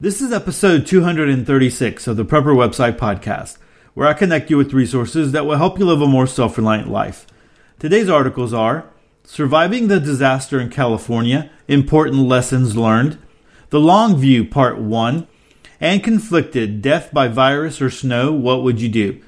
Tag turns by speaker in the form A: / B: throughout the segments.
A: This is episode 236 of the Prepper Website Podcast, where I connect you with resources that will help you live a more self reliant life. Today's articles are Surviving the Disaster in California Important Lessons Learned, The Long View Part 1, and Conflicted Death by Virus or Snow What Would You Do?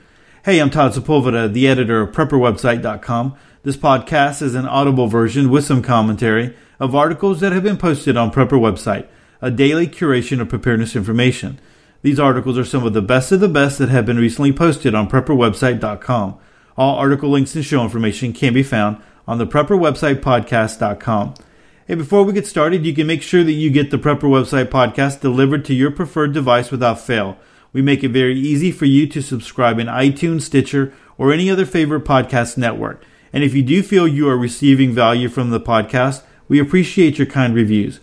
A: Hey, I'm Todd Sepulveda, the editor of PrepperWebsite.com. This podcast is an audible version with some commentary of articles that have been posted on Prepper Website a daily curation of preparedness information. These articles are some of the best of the best that have been recently posted on prepperwebsite.com. All article links and show information can be found on the prepperwebsitepodcast.com. Hey, before we get started, you can make sure that you get the Prepper Website podcast delivered to your preferred device without fail. We make it very easy for you to subscribe in iTunes, Stitcher, or any other favorite podcast network. And if you do feel you are receiving value from the podcast, we appreciate your kind reviews.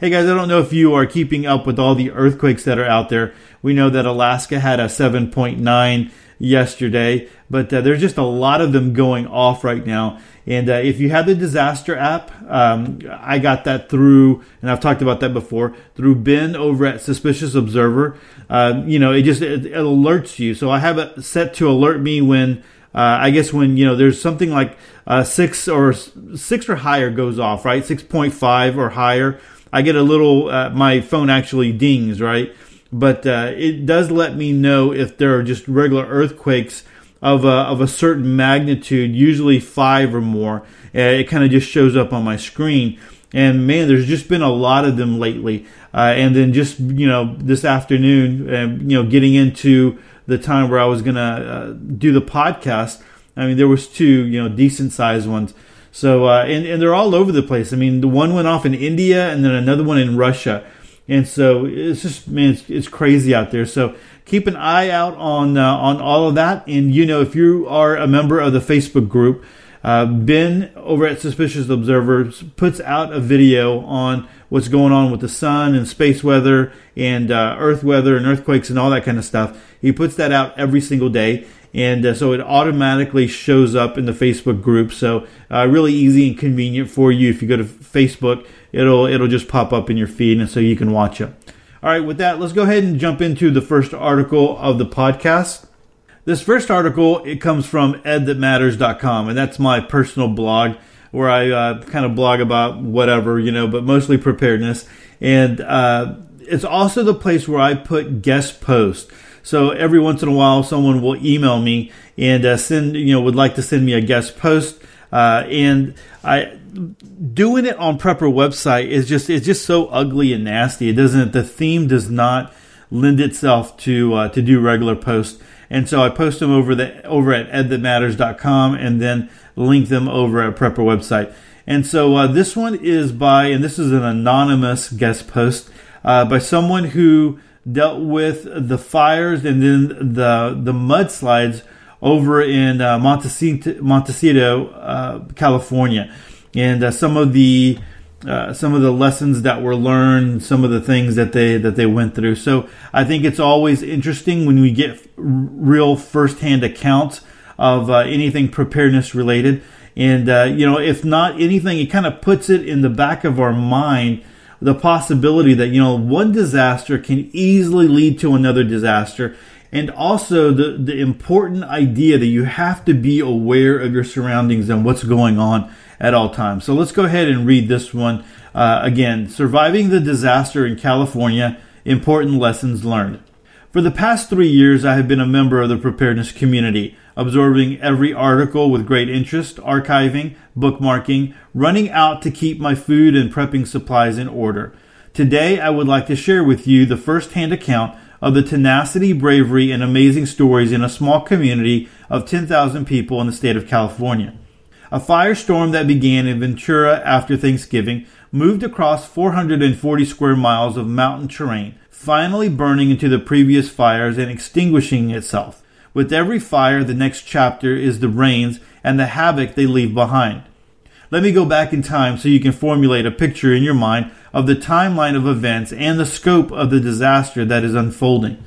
A: Hey guys, I don't know if you are keeping up with all the earthquakes that are out there. We know that Alaska had a 7.9 yesterday, but uh, there's just a lot of them going off right now. And uh, if you have the disaster app, um, I got that through, and I've talked about that before, through Ben over at Suspicious Observer. Uh, you know, it just it, it, alerts you. So I have it set to alert me when. Uh, I guess when you know there's something like uh, six or six or higher goes off, right? Six point five or higher I get a little, uh, my phone actually dings, right? But uh, it does let me know if there are just regular earthquakes of a, of a certain magnitude, usually five or more. Uh, it kind of just shows up on my screen. And man, there's just been a lot of them lately. Uh, and then just, you know, this afternoon, um, you know, getting into the time where I was going to uh, do the podcast, I mean, there was two, you know, decent sized ones. So uh, and and they're all over the place. I mean, the one went off in India, and then another one in Russia, and so it's just man, it's, it's crazy out there. So keep an eye out on uh, on all of that. And you know, if you are a member of the Facebook group, uh, Ben over at Suspicious Observers puts out a video on what's going on with the sun and space weather and uh, earth weather and earthquakes and all that kind of stuff. He puts that out every single day and uh, so it automatically shows up in the Facebook group. So uh, really easy and convenient for you. If you go to Facebook, it'll it'll just pop up in your feed, and so you can watch it. All right, with that, let's go ahead and jump into the first article of the podcast. This first article it comes from edthatmatters.com, and that's my personal blog where I uh, kind of blog about whatever you know, but mostly preparedness. And uh, it's also the place where I put guest posts. So every once in a while, someone will email me and uh, send, you know, would like to send me a guest post. Uh, and I doing it on Prepper website is just it's just so ugly and nasty. It doesn't the theme does not lend itself to uh, to do regular posts. And so I post them over the over at edthatmatters.com and then link them over at Prepper website. And so uh, this one is by and this is an anonymous guest post uh, by someone who dealt with the fires and then the the mudslides over in uh, Montecito, Montecito uh, California, and uh, some of the uh, some of the lessons that were learned, some of the things that they that they went through. So I think it's always interesting when we get real firsthand accounts of uh, anything preparedness related. And uh, you know, if not anything, it kind of puts it in the back of our mind the possibility that, you know, one disaster can easily lead to another disaster. And also the, the important idea that you have to be aware of your surroundings and what's going on at all times. So let's go ahead and read this one uh, again. Surviving the disaster in California, important lessons learned. For the past three years, I have been a member of the preparedness community, absorbing every article with great interest, archiving, bookmarking, running out to keep my food and prepping supplies in order. Today, I would like to share with you the first hand account of the tenacity, bravery, and amazing stories in a small community of 10,000 people in the state of California. A firestorm that began in Ventura after Thanksgiving moved across 440 square miles of mountain terrain, finally burning into the previous fires and extinguishing itself. With every fire, the next chapter is the rains and the havoc they leave behind. Let me go back in time so you can formulate a picture in your mind of the timeline of events and the scope of the disaster that is unfolding.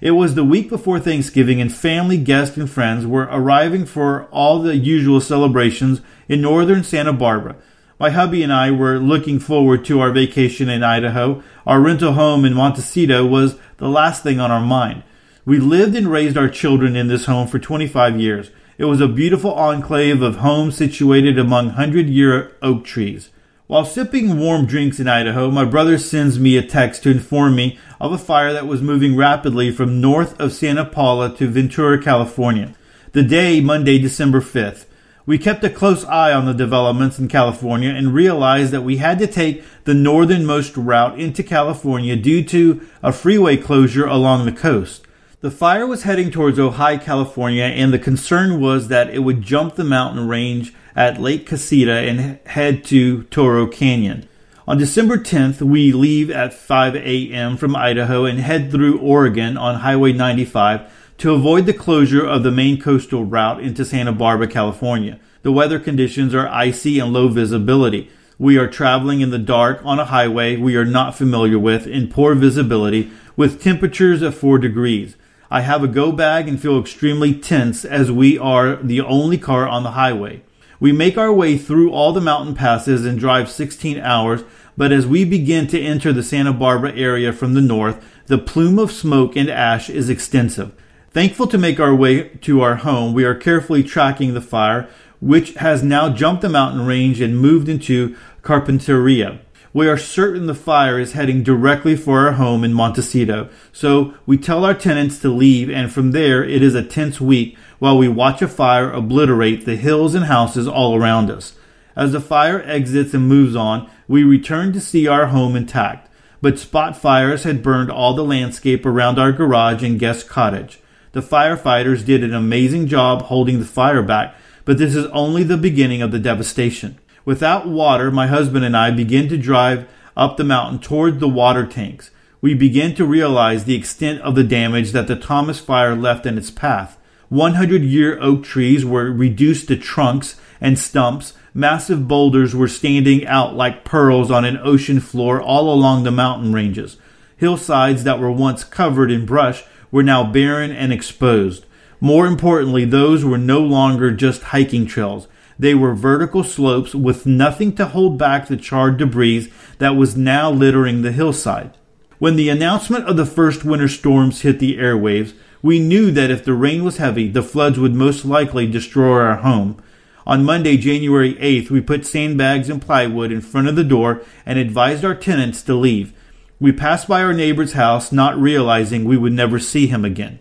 A: It was the week before Thanksgiving, and family, guests, and friends were arriving for all the usual celebrations in northern Santa Barbara, My hubby and I were looking forward to our vacation in Idaho. Our rental home in Montecito was the last thing on our mind. We lived and raised our children in this home for 25 years. It was a beautiful enclave of homes situated among hundred year oak trees. While sipping warm drinks in Idaho, my brother sends me a text to inform me of a fire that was moving rapidly from north of Santa Paula to Ventura, California. The day, Monday, December 5th. We kept a close eye on the developments in California and realized that we had to take the northernmost route into California due to a freeway closure along the coast. The fire was heading towards Ojai, California, and the concern was that it would jump the mountain range at Lake Casita and head to Toro Canyon. On December 10th, we leave at 5 a.m. from Idaho and head through Oregon on Highway 95 to avoid the closure of the main coastal route into Santa Barbara, California. The weather conditions are icy and low visibility. We are traveling in the dark on a highway we are not familiar with in poor visibility with temperatures of 4 degrees. I have a go bag and feel extremely tense as we are the only car on the highway. We make our way through all the mountain passes and drive 16 hours, but as we begin to enter the Santa Barbara area from the north, the plume of smoke and ash is extensive. Thankful to make our way to our home, we are carefully tracking the fire, which has now jumped the mountain range and moved into Carpinteria. We are certain the fire is heading directly for our home in Montecito, so we tell our tenants to leave, and from there it is a tense week while we watch a fire obliterate the hills and houses all around us. As the fire exits and moves on, we return to see our home intact, but spot fires had burned all the landscape around our garage and guest cottage. The firefighters did an amazing job holding the fire back, but this is only the beginning of the devastation. Without water, my husband and I begin to drive up the mountain toward the water tanks. We begin to realize the extent of the damage that the Thomas fire left in its path. 100 year oak trees were reduced to trunks and stumps. Massive boulders were standing out like pearls on an ocean floor all along the mountain ranges. Hillsides that were once covered in brush were now barren and exposed. More importantly, those were no longer just hiking trails. They were vertical slopes with nothing to hold back the charred debris that was now littering the hillside. When the announcement of the first winter storms hit the airwaves, we knew that if the rain was heavy, the floods would most likely destroy our home. On Monday, January 8th, we put sandbags and plywood in front of the door and advised our tenants to leave. We passed by our neighbor's house, not realizing we would never see him again.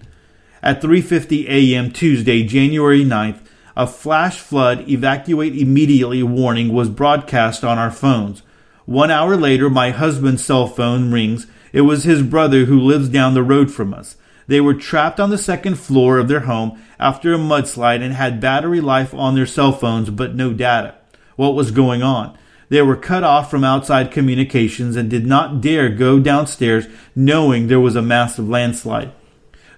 A: At 3:50 a.m. Tuesday, January 9th, a flash flood evacuate immediately warning was broadcast on our phones. 1 hour later, my husband's cell phone rings. It was his brother who lives down the road from us. They were trapped on the second floor of their home after a mudslide and had battery life on their cell phones but no data. What was going on? They were cut off from outside communications and did not dare go downstairs knowing there was a massive landslide.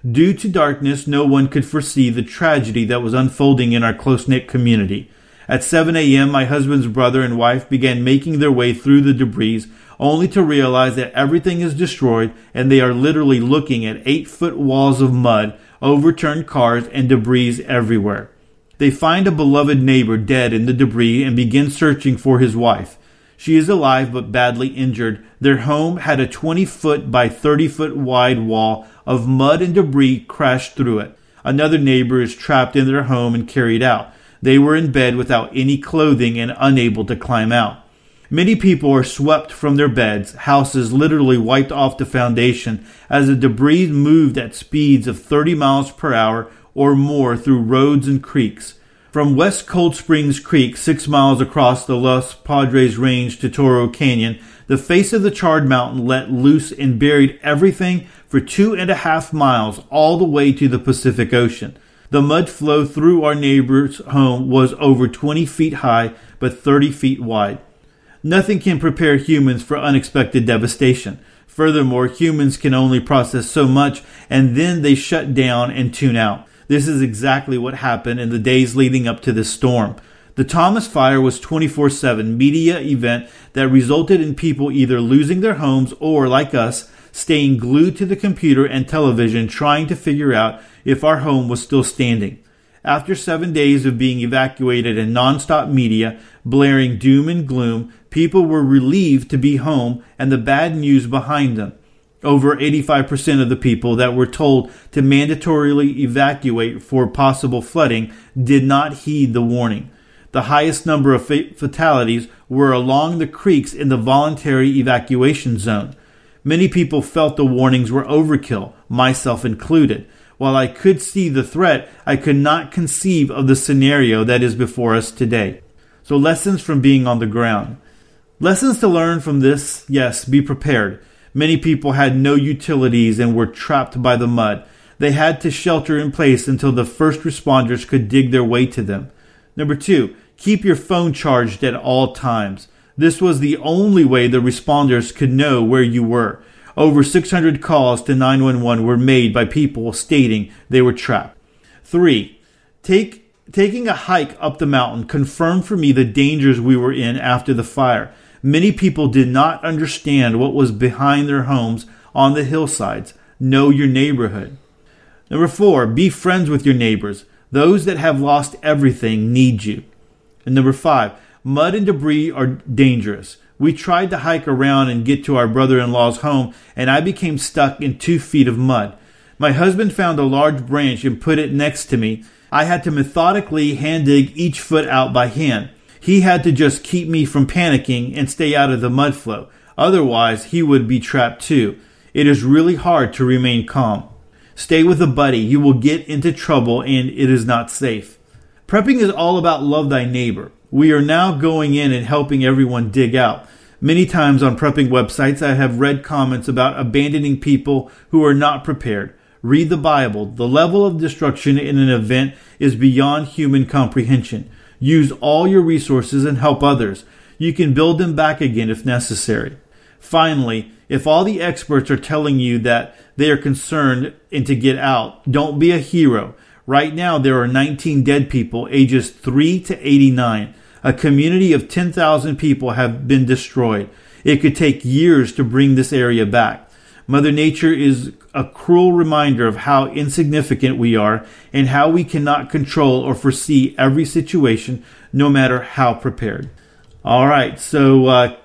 A: Due to darkness, no one could foresee the tragedy that was unfolding in our close knit community. At 7 a.m., my husband's brother and wife began making their way through the debris, only to realize that everything is destroyed and they are literally looking at eight foot walls of mud, overturned cars, and debris everywhere. They find a beloved neighbor dead in the debris and begin searching for his wife. She is alive but badly injured. Their home had a 20 foot by 30 foot wide wall of mud and debris crashed through it. Another neighbor is trapped in their home and carried out. They were in bed without any clothing and unable to climb out. Many people are swept from their beds, houses literally wiped off the foundation as the debris moved at speeds of 30 miles per hour or more through roads and creeks. From West Cold Springs Creek, six miles across the Los Padres Range to Toro Canyon, the face of the charred mountain let loose and buried everything for two and a half miles all the way to the Pacific Ocean. The mud flow through our neighbor's home was over 20 feet high but 30 feet wide. Nothing can prepare humans for unexpected devastation. Furthermore, humans can only process so much and then they shut down and tune out. This is exactly what happened in the days leading up to this storm. The Thomas Fire was 24 7 media event that resulted in people either losing their homes or, like us, staying glued to the computer and television trying to figure out if our home was still standing. After seven days of being evacuated and nonstop media blaring doom and gloom, people were relieved to be home and the bad news behind them. Over 85% of the people that were told to mandatorily evacuate for possible flooding did not heed the warning. The highest number of fatalities were along the creeks in the voluntary evacuation zone. Many people felt the warnings were overkill, myself included. While I could see the threat, I could not conceive of the scenario that is before us today. So, lessons from being on the ground. Lessons to learn from this yes, be prepared. Many people had no utilities and were trapped by the mud. They had to shelter in place until the first responders could dig their way to them. Number two, keep your phone charged at all times. This was the only way the responders could know where you were. Over 600 calls to 911 were made by people stating they were trapped. 3. Take, taking a hike up the mountain confirmed for me the dangers we were in after the fire. Many people did not understand what was behind their homes on the hillsides. Know your neighborhood. Number 4. Be friends with your neighbors. Those that have lost everything need you. And number 5 Mud and debris are dangerous. We tried to hike around and get to our brother in law's home, and I became stuck in two feet of mud. My husband found a large branch and put it next to me. I had to methodically hand dig each foot out by hand. He had to just keep me from panicking and stay out of the mud flow. Otherwise, he would be trapped too. It is really hard to remain calm. Stay with a buddy. You will get into trouble and it is not safe. Prepping is all about love thy neighbor. We are now going in and helping everyone dig out. Many times on prepping websites, I have read comments about abandoning people who are not prepared. Read the Bible. The level of destruction in an event is beyond human comprehension. Use all your resources and help others. You can build them back again if necessary. Finally, if all the experts are telling you that they are concerned and to get out, don't be a hero. Right now, there are 19 dead people ages 3 to 89. A community of 10,000 people have been destroyed. It could take years to bring this area back. Mother Nature is a cruel reminder of how insignificant we are and how we cannot control or foresee every situation, no matter how prepared. All right, so uh,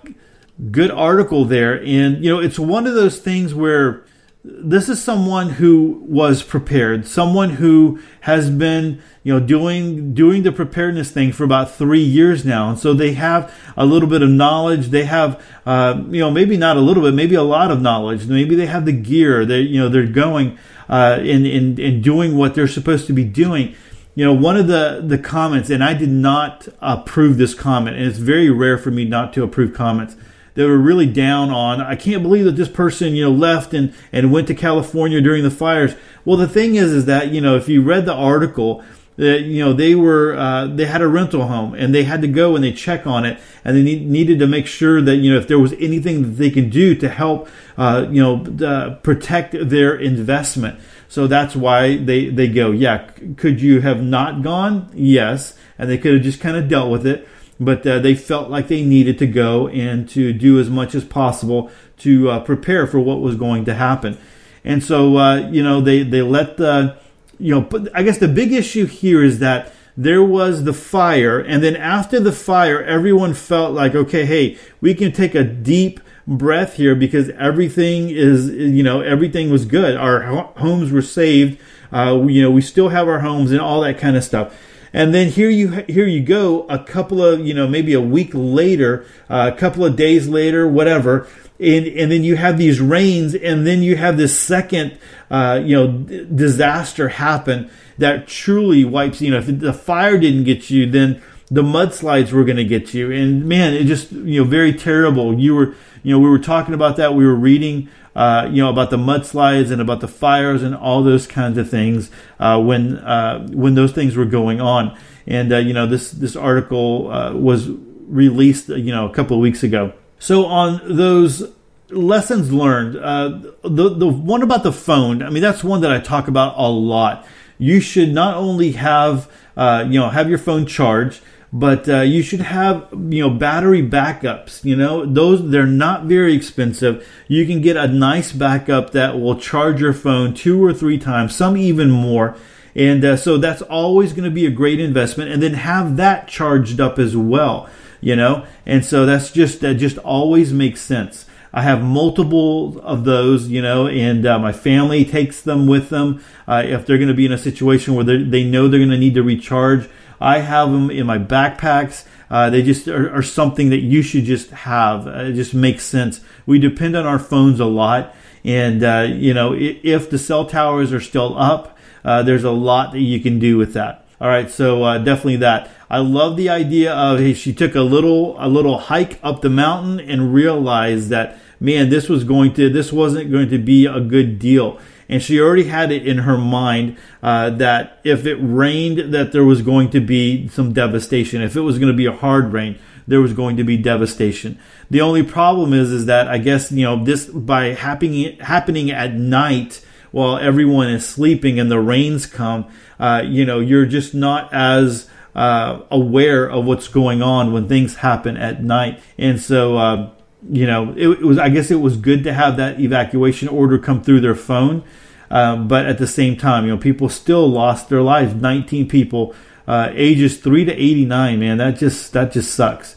A: good article there. And, you know, it's one of those things where this is someone who was prepared, someone who has been, you know, doing doing the preparedness thing for about three years now, and so they have a little bit of knowledge. They have, uh, you know, maybe not a little bit, maybe a lot of knowledge. Maybe they have the gear. They, you know, they're going uh, in in in doing what they're supposed to be doing. You know, one of the the comments, and I did not approve this comment, and it's very rare for me not to approve comments they were really down on. I can't believe that this person, you know, left and, and went to California during the fires. Well, the thing is, is that, you know, if you read the article, that you know they were uh, they had a rental home and they had to go and they check on it and they need, needed to make sure that you know if there was anything that they could do to help uh, you know uh, protect their investment so that's why they they go yeah could you have not gone yes and they could have just kind of dealt with it but uh, they felt like they needed to go and to do as much as possible to uh, prepare for what was going to happen. And so, uh, you know, they, they let the, you know, I guess the big issue here is that there was the fire. And then after the fire, everyone felt like, okay, hey, we can take a deep breath here because everything is, you know, everything was good. Our homes were saved. Uh, you know, we still have our homes and all that kind of stuff. And then here you here you go a couple of you know maybe a week later, uh, a couple of days later, whatever. And, and then you have these rains, and then you have this second, uh, you know, d- disaster happen that truly wipes. You know, if the fire didn't get you, then the mudslides were going to get you. And man, it just you know very terrible. You were you know we were talking about that. We were reading uh, you know, about the mudslides and about the fires and all those kinds of things uh, when uh, when those things were going on. And uh, you know, this this article uh, was released, you know, a couple of weeks ago. So on those lessons learned, the the one about the phone, I mean, that's one that I talk about a lot. You should not only have you know have your phone charged but uh, you should have you know battery backups you know those they're not very expensive you can get a nice backup that will charge your phone two or three times some even more And uh, so that's always going to be a great investment. And then have that charged up as well, you know? And so that's just, that just always makes sense. I have multiple of those, you know, and uh, my family takes them with them. Uh, if they're going to be in a situation where they know they're going to need to recharge, I have them in my backpacks. Uh, they just are, are, something that you should just have. Uh, it just makes sense. We depend on our phones a lot. And, uh, you know, if, the cell towers are still up, uh, there's a lot that you can do with that. All right. So definitely that. I love the idea of hey, she took a little a little hike up the mountain and realized that man, this was going to, this wasn't going to be a good deal. And she already had it in her mind uh, that if it rained, that there was going to be some devastation. If it was going to be a hard rain, there was going to be devastation. The only problem is, is that I guess you know this by happening happening at night while everyone is sleeping and the rains come. Uh, you know, you're just not as uh, aware of what's going on when things happen at night, and so uh, you know, it, it, was. I guess it was good to have that evacuation order come through their phone, um, but at the same time, you know, people still lost their lives. Nineteen people, uh, ages three to eighty-nine. Man, that just that just sucks.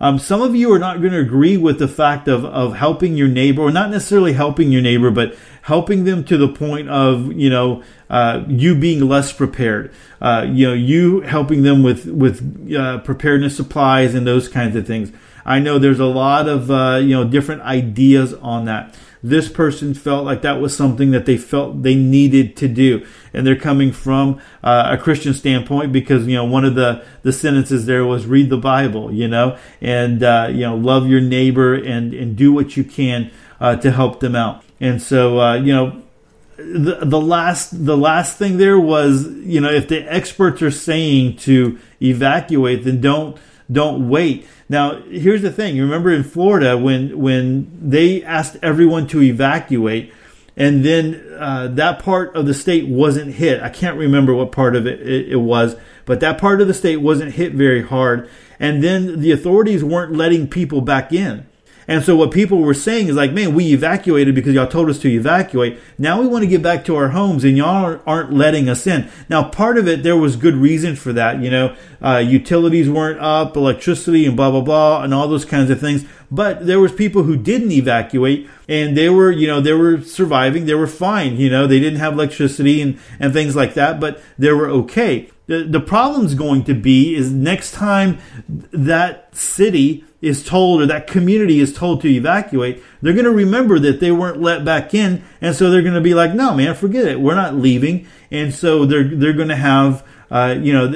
A: Um, some of you are not going to agree with the fact of, of helping your neighbor, or not necessarily helping your neighbor, but helping them to the point of you know uh, you being less prepared. Uh, you know, you helping them with with uh, preparedness supplies and those kinds of things. I know there's a lot of uh, you know different ideas on that. This person felt like that was something that they felt they needed to do, and they're coming from uh, a Christian standpoint because you know one of the the sentences there was read the Bible, you know, and uh, you know love your neighbor and and do what you can uh, to help them out. And so uh, you know the the last the last thing there was you know if the experts are saying to evacuate then don't don't wait now, here's the thing. You remember in Florida when when they asked everyone to evacuate, and then uh, that part of the state wasn't hit. I can't remember what part of it, it, it was, but that part of the state wasn't hit very hard. And then the authorities weren't letting people back in. And so what people were saying is like, man, we evacuated because y'all told us to evacuate. Now we want to get back to our homes and y'all aren't letting us in. Now, part of it, there was good reason for that. You know, uh, utilities weren't up, electricity and blah, blah, blah, and all those kinds of things. But there was people who didn't evacuate and they were, you know, they were surviving. They were fine. You know, they didn't have electricity and, and things like that, but they were okay. The, the problem's going to be is next time that city is told or that community is told to evacuate, they're going to remember that they weren't let back in, and so they're going to be like, "No, man, forget it. We're not leaving." And so they're they're going to have, uh, you know,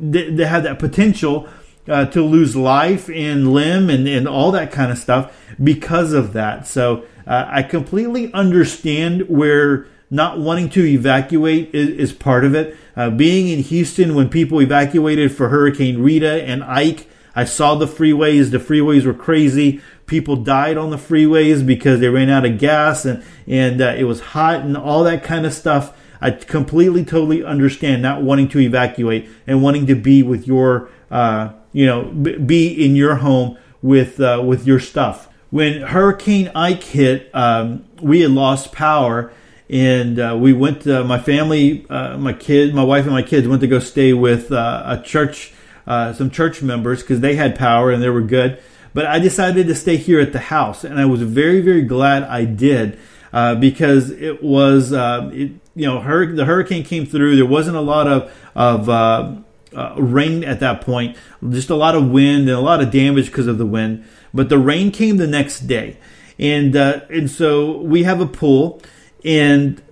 A: they, they have that potential uh, to lose life and limb and and all that kind of stuff because of that. So uh, I completely understand where not wanting to evacuate is, is part of it. Uh, being in Houston when people evacuated for Hurricane Rita and Ike I saw the freeways. The freeways were crazy. People died on the freeways because they ran out of gas and, and uh, it was hot and all that kind of stuff. I completely, totally understand not wanting to evacuate and wanting to be with your, uh, you know, be in your home with, uh, with your stuff. When Hurricane Ike hit, um, we had lost power and uh, we went to, my family uh, my kid my wife and my kids went to go stay with uh, a church uh, some church members because they had power and they were good. But I decided to stay here at the house, and I was very, very glad I did uh, because it was, uh, it, you know, hur- the hurricane came through. There wasn't a lot of of uh, uh, rain at that point, just a lot of wind and a lot of damage because of the wind. But the rain came the next day, and uh, and so we have a pool, and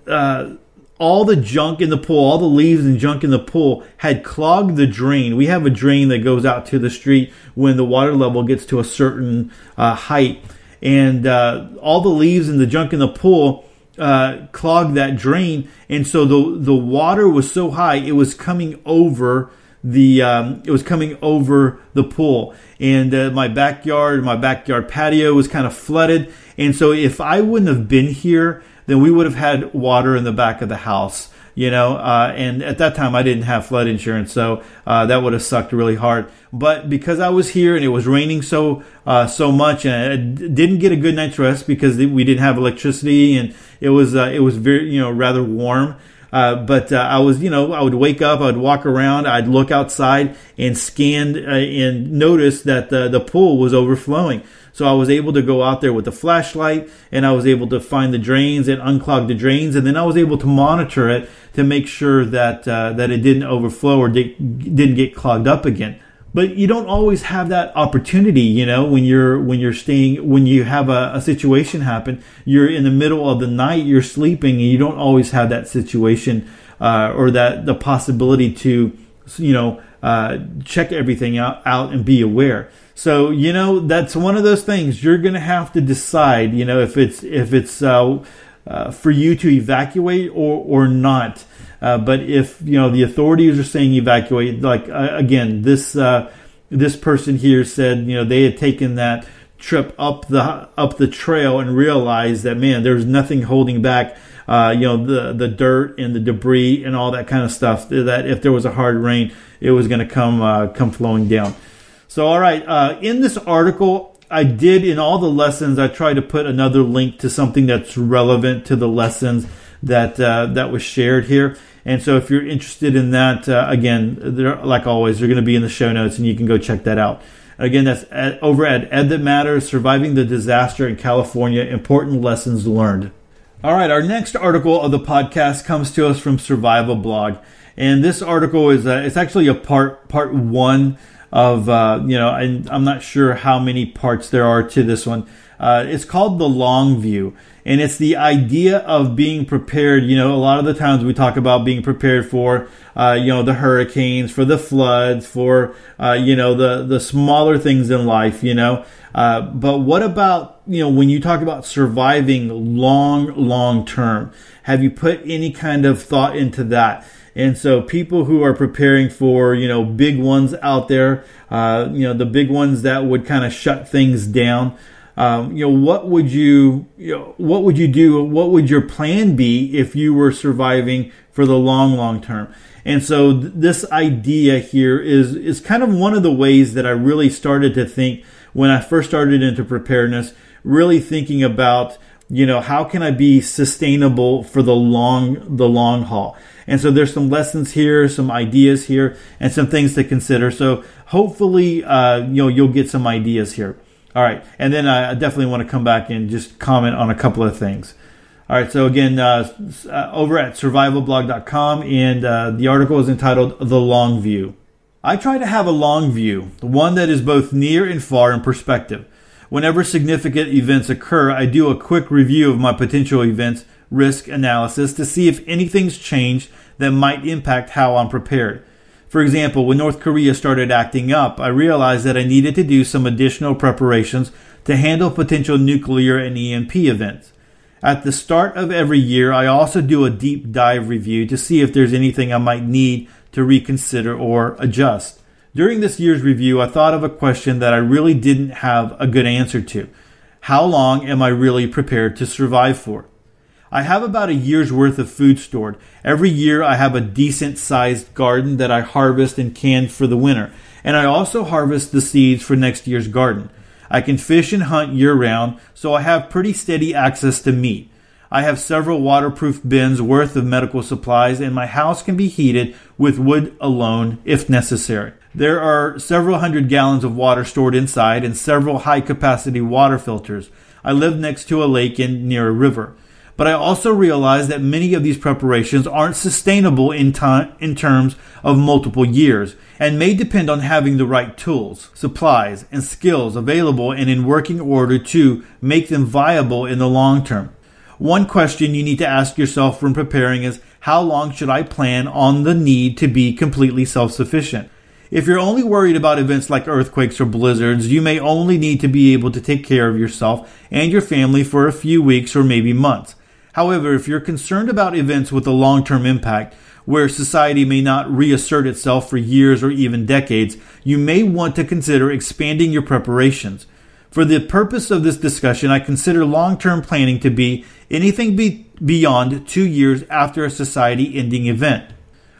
A: all the junk in the pool, all the leaves and junk in the pool had clogged the drain. We have a drain that goes out to the street when the water level gets to a certain uh, height. And uh, all the leaves and the junk in the pool uh, clogged that drain. And so the, the water was so high, it was coming over the um, it was coming over the pool and uh, my backyard my backyard patio was kind of flooded and so if i wouldn't have been here then we would have had water in the back of the house you know uh, and at that time i didn't have flood insurance so uh, that would have sucked really hard but because i was here and it was raining so uh, so much and i didn't get a good night's rest because we didn't have electricity and it was uh, it was very you know rather warm Uh, but uh, I was, you know, I would wake up, I would walk around, I'd look outside and scan and notice that the, the pool was overflowing. So I was able to go out there with the flashlight and I was able to find the drains and unclog the drains. And then I was able to monitor it to make sure that, uh, that it didn't overflow or di- didn't get clogged up again but you don't always have that opportunity you know when you're when you're staying when you have a, a, situation happen you're in the middle of the night you're sleeping and you don't always have that situation uh, or that the possibility to you know uh, check everything out, out and be aware so you know that's one of those things you're gonna have to decide you know if it's if it's uh, uh for you to evacuate or or not uh, but if you know the authorities are saying evacuate, like uh, again, this uh, this person here said you know they had taken that trip up the up the trail and realized that man, there's nothing holding back. Uh, you know the the dirt and the debris and all that kind of stuff. That if there was a hard rain, it was going to come uh, come flowing down. So all right, uh, in this article, I did in all the lessons. I tried to put another link to something that's relevant to the lessons that that was shared here. And so if you're interested in that, uh, again, like always, they're going to be in the show notes and you can go check that out. Again, that's at, over at Ed That Matters, Surviving the Disaster in California, Important Lessons Learned. All right, our next article of the podcast comes to us from Survival Blog. And this article is, uh, it's actually a part, part one of, uh, you know, and I'm not sure how many parts there are to this one. Uh, it's called The Long View and it's the idea of being prepared. You know, a lot of the times we talk about being prepared for, uh, you know, the hurricanes, for the floods, for, uh, you know, the the smaller things in life. You know, uh, but what about you know when you talk about surviving long, long term? Have you put any kind of thought into that? And so people who are preparing for, you know, big ones out there, uh, you know, the big ones that would kind of shut things down, um, you know, what would you, you know, what would you do? What would your plan be if you were surviving for the long, long term? And so th- this idea here is, is kind of one of the ways that I really started to think when I first started into preparedness, really thinking about, you know, how can I be sustainable for the long, the long haul? And so there's some lessons here, some ideas here, and some things to consider. So hopefully, uh, you know, you'll get some ideas here. All right, and then I definitely want to come back and just comment on a couple of things. All right, so again, uh, uh, over at survivalblog.com, and uh, the article is entitled The Long View. I try to have a long view, the one that is both near and far in perspective. Whenever significant events occur, I do a quick review of my potential events, risk analysis to see if anything's changed that might impact how I'm prepared. For example, when North Korea started acting up, I realized that I needed to do some additional preparations to handle potential nuclear and EMP events. At the start of every year, I also do a deep dive review to see if there's anything I might need to reconsider or adjust. During this year's review, I thought of a question that I really didn't have a good answer to. How long am I really prepared to survive for? I have about a year's worth of food stored. Every year I have a decent sized garden that I harvest and can for the winter. And I also harvest the seeds for next year's garden. I can fish and hunt year round, so I have pretty steady access to meat. I have several waterproof bins worth of medical supplies, and my house can be heated with wood alone if necessary. There are several hundred gallons of water stored inside and several high capacity water filters. I live next to a lake and near a river. But I also realize that many of these preparations aren't sustainable in time in terms of multiple years and may depend on having the right tools, supplies, and skills available and in working order to make them viable in the long term. One question you need to ask yourself when preparing is how long should I plan on the need to be completely self-sufficient? If you're only worried about events like earthquakes or blizzards, you may only need to be able to take care of yourself and your family for a few weeks or maybe months. However, if you're concerned about events with a long term impact, where society may not reassert itself for years or even decades, you may want to consider expanding your preparations. For the purpose of this discussion, I consider long term planning to be anything be beyond two years after a society ending event.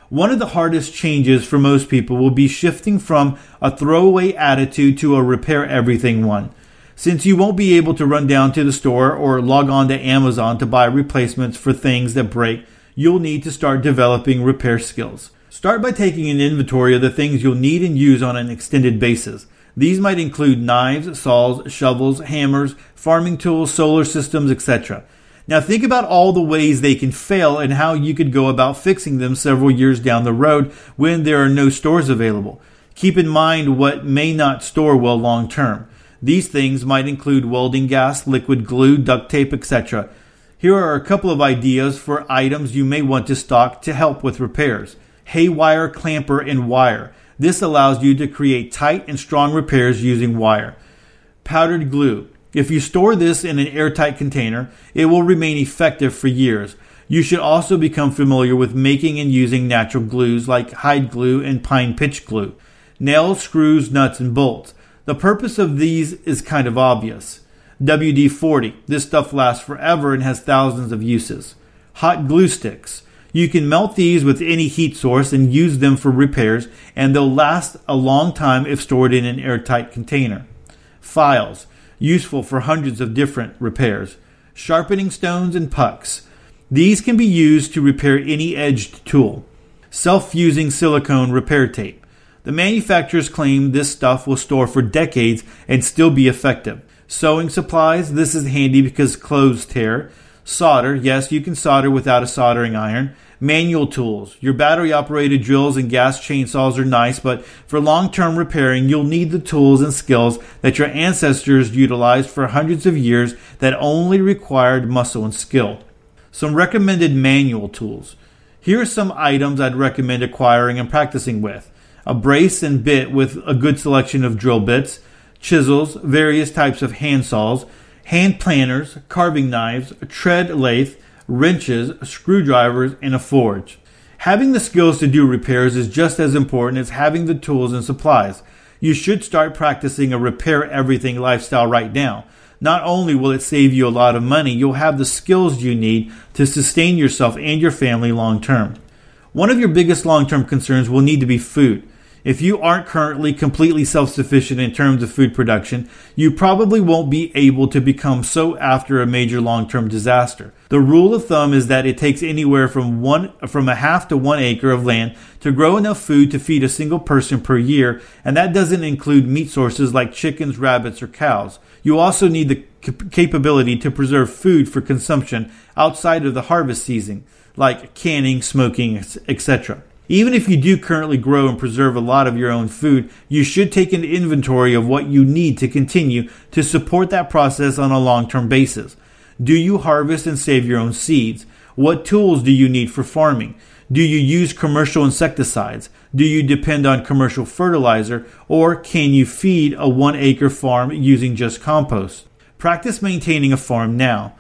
A: One of the hardest changes for most people will be shifting from a throwaway attitude to a repair everything one since you won't be able to run down to the store or log on to Amazon to buy replacements for things that break you'll need to start developing repair skills. Start by taking an inventory of the things you'll need and use on an extended basis. These might include knives, saws, shovels, hammers, farming tools, solar systems, etc. Now think about all the ways they can fail and how you could go about fixing them several years down the road when there are no stores available. Keep in mind what may not store well long term. These things might include welding gas, liquid glue, duct tape, etc. Here are a couple of ideas for items you may want to stock to help with repairs. Haywire clamper and wire. This allows you to create tight and strong repairs using wire. Powdered glue. If you store this in an airtight container, it will remain effective for years. You should also become familiar with making and using natural glues like hide glue and pine pitch glue. Nails, screws, nuts, and bolts. The purpose of these is kind of obvious. WD 40. This stuff lasts forever and has thousands of uses. Hot glue sticks. You can melt these with any heat source and use them for repairs, and they'll last a long time if stored in an airtight container. Files, useful for hundreds of different repairs. Sharpening stones and pucks. These can be used to repair any edged tool. Self fusing silicone repair tape. The manufacturers claim this stuff will store for decades and still be effective. Sewing supplies, this is handy because clothes tear. Solder, yes, you can solder without a soldering iron. Manual tools. Your battery operated drills and gas chainsaws are nice, but for long term repairing, you'll need the tools and skills that your ancestors utilized for hundreds of years that only required muscle and skill. Some recommended manual tools. Here are some items I'd recommend acquiring and practicing with a brace and bit with a good selection of drill bits, chisels, various types of hand saws, hand planners, carving knives, treadle lathe, wrenches, screwdrivers, and a forge. Having the skills to do repairs is just as important as having the tools and supplies. You should start practicing a repair everything lifestyle right now. Not only will it save you a lot of money, you'll have the skills you need to sustain yourself and your family long term. One of your biggest long term concerns will need to be food. If you aren't currently completely self sufficient in terms of food production, you probably won't be able to become so after a major long term disaster. The rule of thumb is that it takes anywhere from one from a half to one acre of land to grow enough food to feed a single person per year, and that doesn't include meat sources like chickens, rabbits, or cows. You also need the capability to preserve food for consumption outside of the harvest season, like canning, smoking, etc. Even if you do currently grow and preserve a lot of your own food, you should take an inventory of what you need to continue to support that process on a long term basis. Do you harvest and save your own seeds? What tools do you need for farming? Do you use commercial insecticides? Do you depend on commercial fertilizer? Or can you feed a one acre farm using just compost? Practice maintaining a farm now.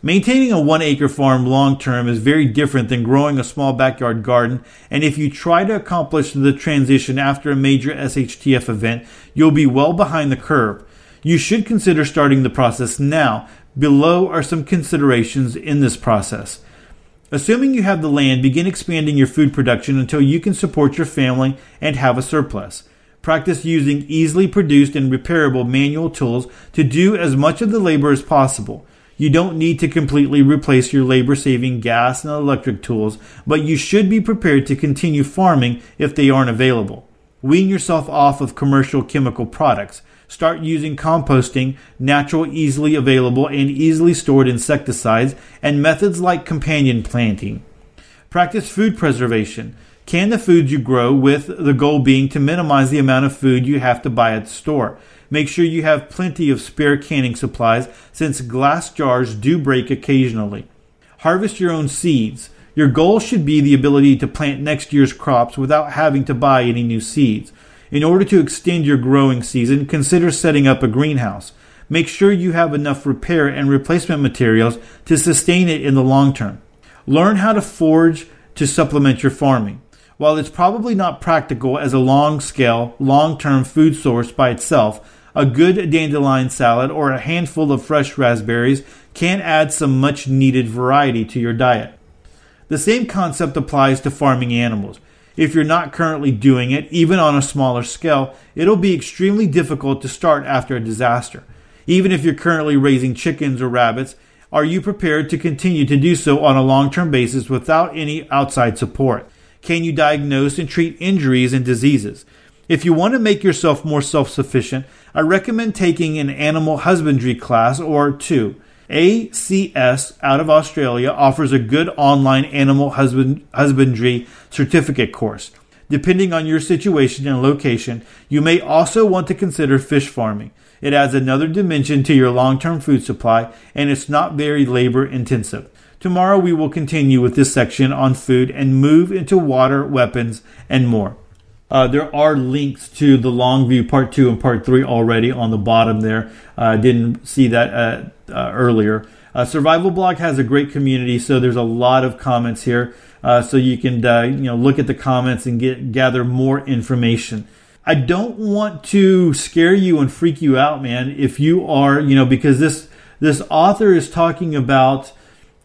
A: Maintaining a one acre farm long term is very different than growing a small backyard garden, and if you try to accomplish the transition after a major SHTF event, you'll be well behind the curve. You should consider starting the process now. Below are some considerations in this process. Assuming you have the land, begin expanding your food production until you can support your family and have a surplus. Practice using easily produced and repairable manual tools to do as much of the labor as possible. You don't need to completely replace your labor saving gas and electric tools, but you should be prepared to continue farming if they aren't available. Wean yourself off of commercial chemical products. Start using composting, natural, easily available, and easily stored insecticides, and methods like companion planting. Practice food preservation. Can the foods you grow with the goal being to minimize the amount of food you have to buy at the store. Make sure you have plenty of spare canning supplies since glass jars do break occasionally. Harvest your own seeds. Your goal should be the ability to plant next year's crops without having to buy any new seeds. In order to extend your growing season, consider setting up a greenhouse. Make sure you have enough repair and replacement materials to sustain it in the long term. Learn how to forage to supplement your farming. While it's probably not practical as a long scale, long term food source by itself, a good dandelion salad, or a handful of fresh raspberries can add some much needed variety to your diet. The same concept applies to farming animals. If you're not currently doing it, even on a smaller scale, it'll be extremely difficult to start after a disaster. Even if you're currently raising chickens or rabbits, Are you prepared to continue to do so on a long term basis without any outside support? Can you diagnose and treat injuries and diseases? If you want to make yourself more self sufficient, I recommend taking an animal husbandry class or two. ACS out of Australia offers a good online animal husband, husbandry certificate course. Depending on your situation and location, you may also want to consider fish farming. It adds another dimension to your long term food supply and it's not very labor intensive. Tomorrow we will continue with this section on food and move into water, weapons, and more. Uh, there are links to the long view part two and part three already on the bottom there. I uh, didn't see that uh, uh earlier. Uh, Survival Blog has a great community, so there's a lot of comments here. Uh, so you can you know look at the comments and get gather more information. I don't want to scare you and freak you out, man. If you are, you know, because this this author is talking about,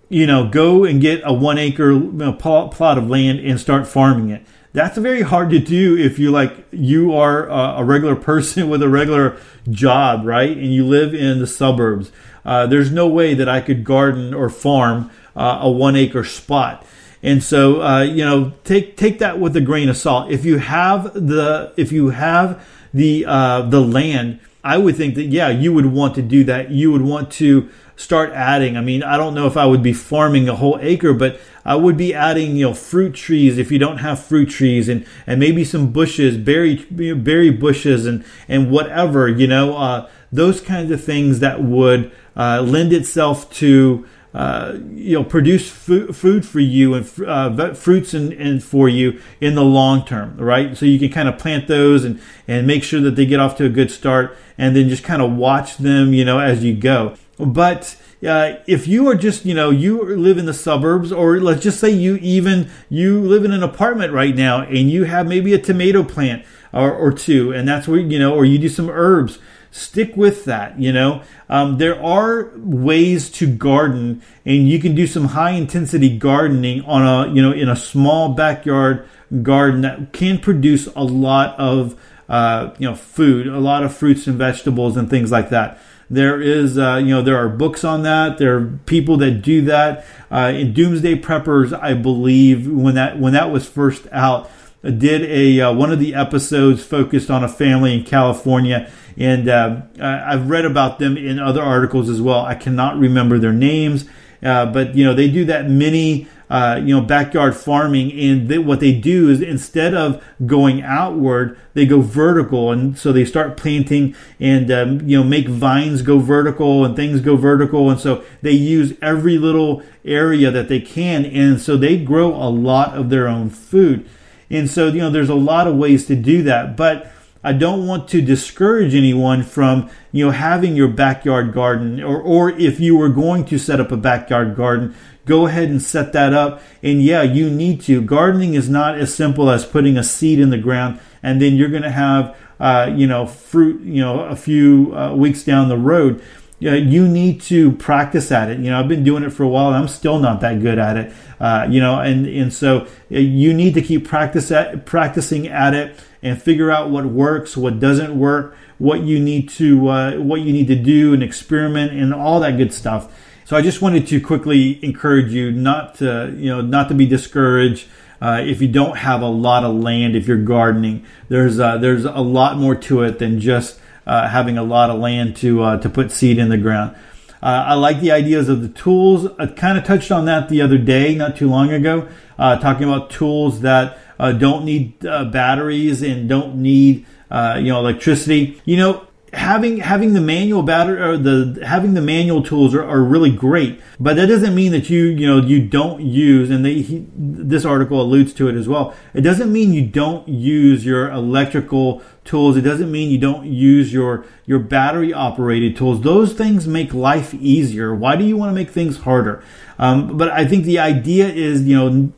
A: you know, go and get a one acre plot of land and start farming it that's very hard to do if you like you are a, regular person with a regular job, right? And you live in the suburbs. Uh, there's no way that I could garden or farm uh, a one acre spot. And so, uh, you know, take take that with a grain of salt. If you have the if you have the uh, the land, I would think that yeah, you would want to do that. You would want to start adding. I mean, I don't know if I would be farming a whole acre, but I would be adding, you know, fruit trees if you don't have fruit trees, and and maybe some bushes, berry berry bushes, and and whatever, you know, uh, those kinds of things that would uh, lend itself to. Uh, you know, produce food, food for you and uh, fruits and, and for you in the long term, right? So you can kind of plant those and, and make sure that they get off to a good start and then just kind of watch them, you know, as you go. But uh, if you are just, you know, you live in the suburbs, or let's just say you even you live in an apartment right now, and you have maybe a tomato plant or, or two, and that's where you know, or you do some herbs. Stick with that. You know, um, there are ways to garden, and you can do some high intensity gardening on a, you know, in a small backyard garden that can produce a lot of, uh, you know, food, a lot of fruits and vegetables and things like that. There is, uh, you know, there are books on that. There are people that do that. Uh, in Doomsday Preppers, I believe when that when that was first out, did a uh, one of the episodes focused on a family in California, and uh, I've read about them in other articles as well. I cannot remember their names, uh, but you know they do that mini uh, you know, backyard farming. And they, what they do is instead of going outward, they go vertical. And so they start planting and, um, you know, make vines go vertical and things go vertical. And so they use every little area that they can. And so they grow a lot of their own food. And so, you know, there's a lot of ways to do that. But I don't want to discourage anyone from, you know, having your backyard garden or, or if you were going to set up a backyard garden, go ahead and set that up. And yeah, you need to. Gardening is not as simple as putting a seed in the ground and then you're going to have, uh, you know, fruit, you know, a few uh, weeks down the road. Yeah, you need to practice at it. You know, I've been doing it for a while and I'm still not that good at it. Uh, you know, and, and so uh, you need to keep practice at, practicing at it and figure out what works, what doesn't work, what you need to, uh, what you need to do and experiment and all that good stuff. So I just wanted to quickly encourage you not to, you know, not to be discouraged. Uh, if you don't have a lot of land, if you're gardening, there's uh, there's a lot more to it than just uh, having a lot of land to uh, to put seed in the ground. Uh, I like the ideas of the tools. I kind of touched on that the other day, not too long ago, talking about tools that don't need batteries and don't need you know electricity. You know, having having the manual battery or the having the manual tools are, are really great but that doesn't mean that you you know you don't use and they, he, this article alludes to it as well. It doesn't mean you don't use your electrical tools. It doesn't mean you don't use your your battery operated tools. Those things make life easier. Why do you want to make things harder? Um, but i think the idea is you know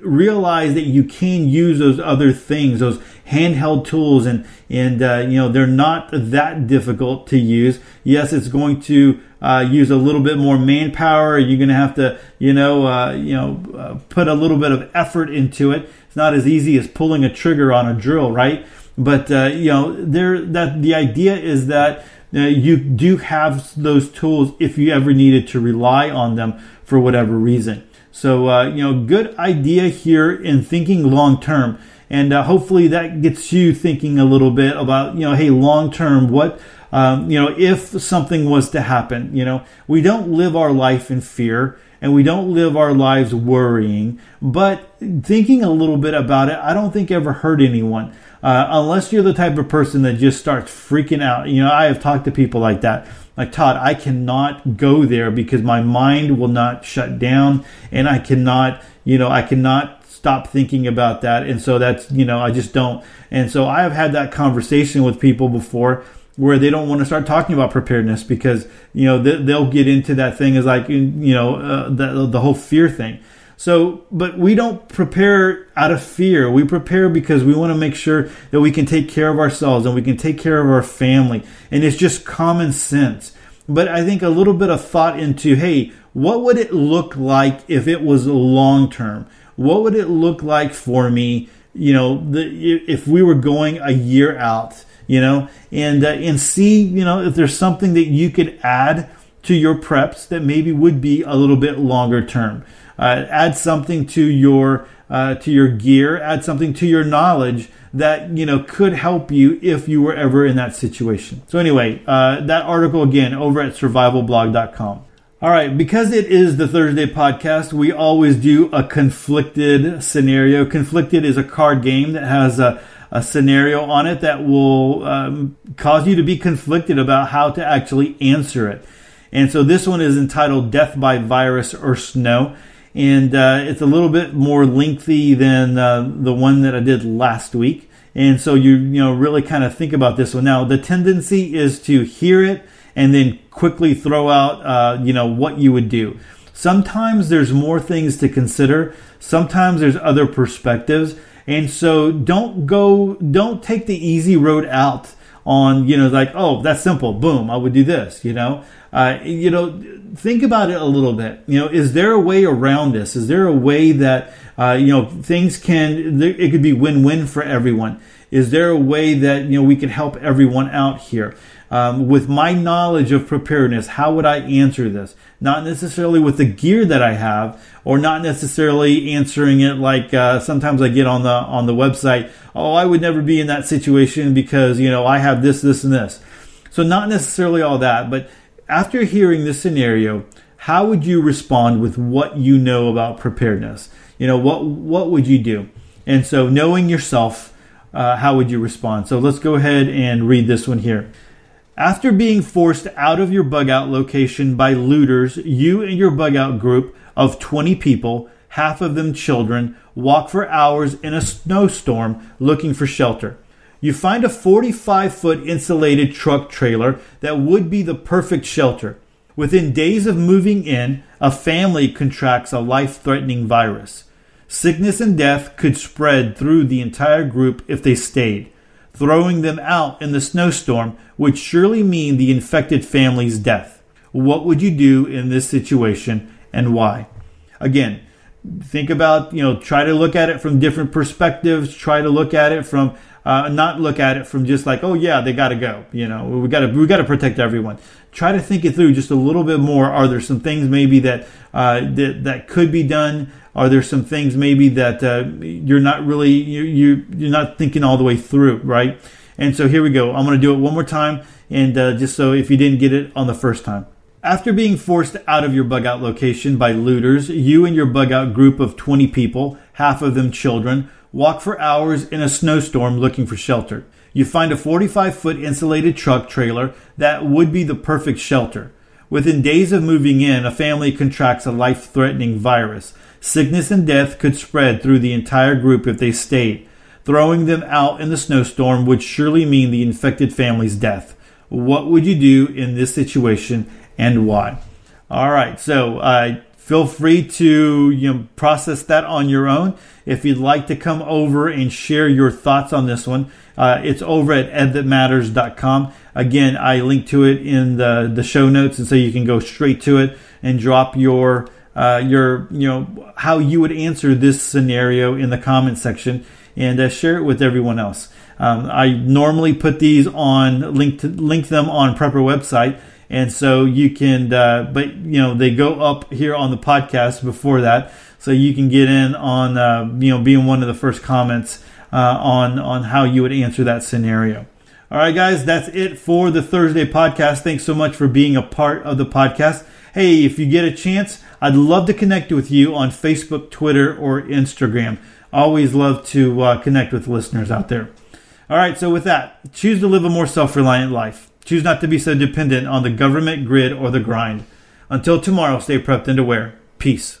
A: realize that you can use those other things, those handheld tools, and and uh, you know they're not that difficult to use. Yes, it's going to uh, use a little bit more manpower. You're going to have to you know uh, you know uh, put a little bit of effort into it. It's not as easy as pulling a trigger on a drill, right? But uh, you know there that the idea is that uh, you do have those tools if you ever needed to rely on them for whatever reason. So, uh, you know, good idea here in thinking long term. And uh, hopefully that gets you thinking a little bit about, you know, hey, long term, what, um, you know, if something was to happen, you know, we don't live our life in fear and we don't live our lives worrying, but thinking a little bit about it, I don't think ever hurt anyone. Uh, unless you're the type of person that just starts freaking out. You know, I have talked to people like that. Like, Todd, I cannot go there because my mind will not shut down and I cannot, you know, I cannot stop thinking about that. And so that's, you know, I just don't. And so I have had that conversation with people before where they don't want to start talking about preparedness because, you know, they'll get into that thing as like, you know, uh, the, the whole fear thing. So, but we don't prepare out of fear. We prepare because we want to make sure that we can take care of ourselves and we can take care of our family. And it's just common sense. But I think a little bit of thought into, hey, what would it look like if it was long term? What would it look like for me? You know, the, if we were going a year out, you know, and uh, and see, you know, if there's something that you could add to your preps that maybe would be a little bit longer term uh, add something to your uh, to your gear, add something to your knowledge that you know could help you if you were ever in that situation. So anyway, uh, that article again over at survivalblog.com. All right, because it is the Thursday podcast, we always do a conflicted scenario. Conflicted is a card game that has a, a scenario on it that will um, cause you to be conflicted about how to actually answer it. And so this one is entitled Death by Virus or Snow and uh, it's a little bit more lengthy than uh, the one that I did last week. And so you you know really kind of think about this one. Now the tendency is to hear it and then quickly throw out uh, you know what you would do. Sometimes there's more things to consider. Sometimes there's other perspectives. And so don't go, don't take the easy road out on, you know, like, oh, that's simple. Boom, I would do this, you know. Uh, you know, think about it a little bit. You know, is there a way around this? Is there a way that uh, you know things can? It could be win-win for everyone. Is there a way that you know we can help everyone out here? Um, with my knowledge of preparedness, how would I answer this? Not necessarily with the gear that I have, or not necessarily answering it like uh, sometimes I get on the on the website. Oh, I would never be in that situation because you know I have this, this, and this. So not necessarily all that, but after hearing this scenario, how would you respond with what you know about preparedness? You know, what what would you do? And so, knowing yourself, uh, how would you respond? So let's go ahead and read this one here. After being forced out of your bug out location by looters, you and your bug out group of 20 people, half of them children, walk for hours in a snowstorm looking for shelter. You find a 45 foot insulated truck trailer that would be the perfect shelter. Within days of moving in, a family contracts a life threatening virus. Sickness and death could spread through the entire group if they stayed. Throwing them out in the snowstorm would surely mean the infected family's death. What would you do in this situation and why? Again, think about, you know, try to look at it from different perspectives, try to look at it from uh, not look at it from just like, oh yeah, they got to go. You know, we got to we got to protect everyone. Try to think it through just a little bit more. Are there some things maybe that uh, that that could be done? Are there some things maybe that uh, you're not really you you you're not thinking all the way through, right? And so here we go. I'm going to do it one more time, and uh, just so if you didn't get it on the first time. After being forced out of your bug out location by looters, you and your bug out group of 20 people, half of them children, walk for hours in a snowstorm looking for shelter. You find a 45 foot insulated truck trailer that would be the perfect shelter. Within days of moving in, a family contracts a life threatening virus. Sickness and death could spread through the entire group if they stayed. Throwing them out in the snowstorm would surely mean the infected family's death. What would you do in this situation and why? All right, so uh, feel free to you know, process that on your own. If you'd like to come over and share your thoughts on this one, uh, it's over at edthatmatters.com. Again, I link to it in the, the show notes, and so you can go straight to it and drop your uh, your you know how you would answer this scenario in the comment section and uh, share it with everyone else. Um, I normally put these on link to, link them on Prepper website, and so you can. Uh, but you know they go up here on the podcast before that, so you can get in on uh, you know being one of the first comments uh, on on how you would answer that scenario. All right, guys, that's it for the Thursday podcast. Thanks so much for being a part of the podcast. Hey, if you get a chance, I'd love to connect with you on Facebook, Twitter, or Instagram. Always love to uh, connect with listeners out there. All right, so with that, choose to live a more self reliant life. Choose not to be so dependent on the government, grid, or the grind. Until tomorrow, stay prepped and aware. Peace.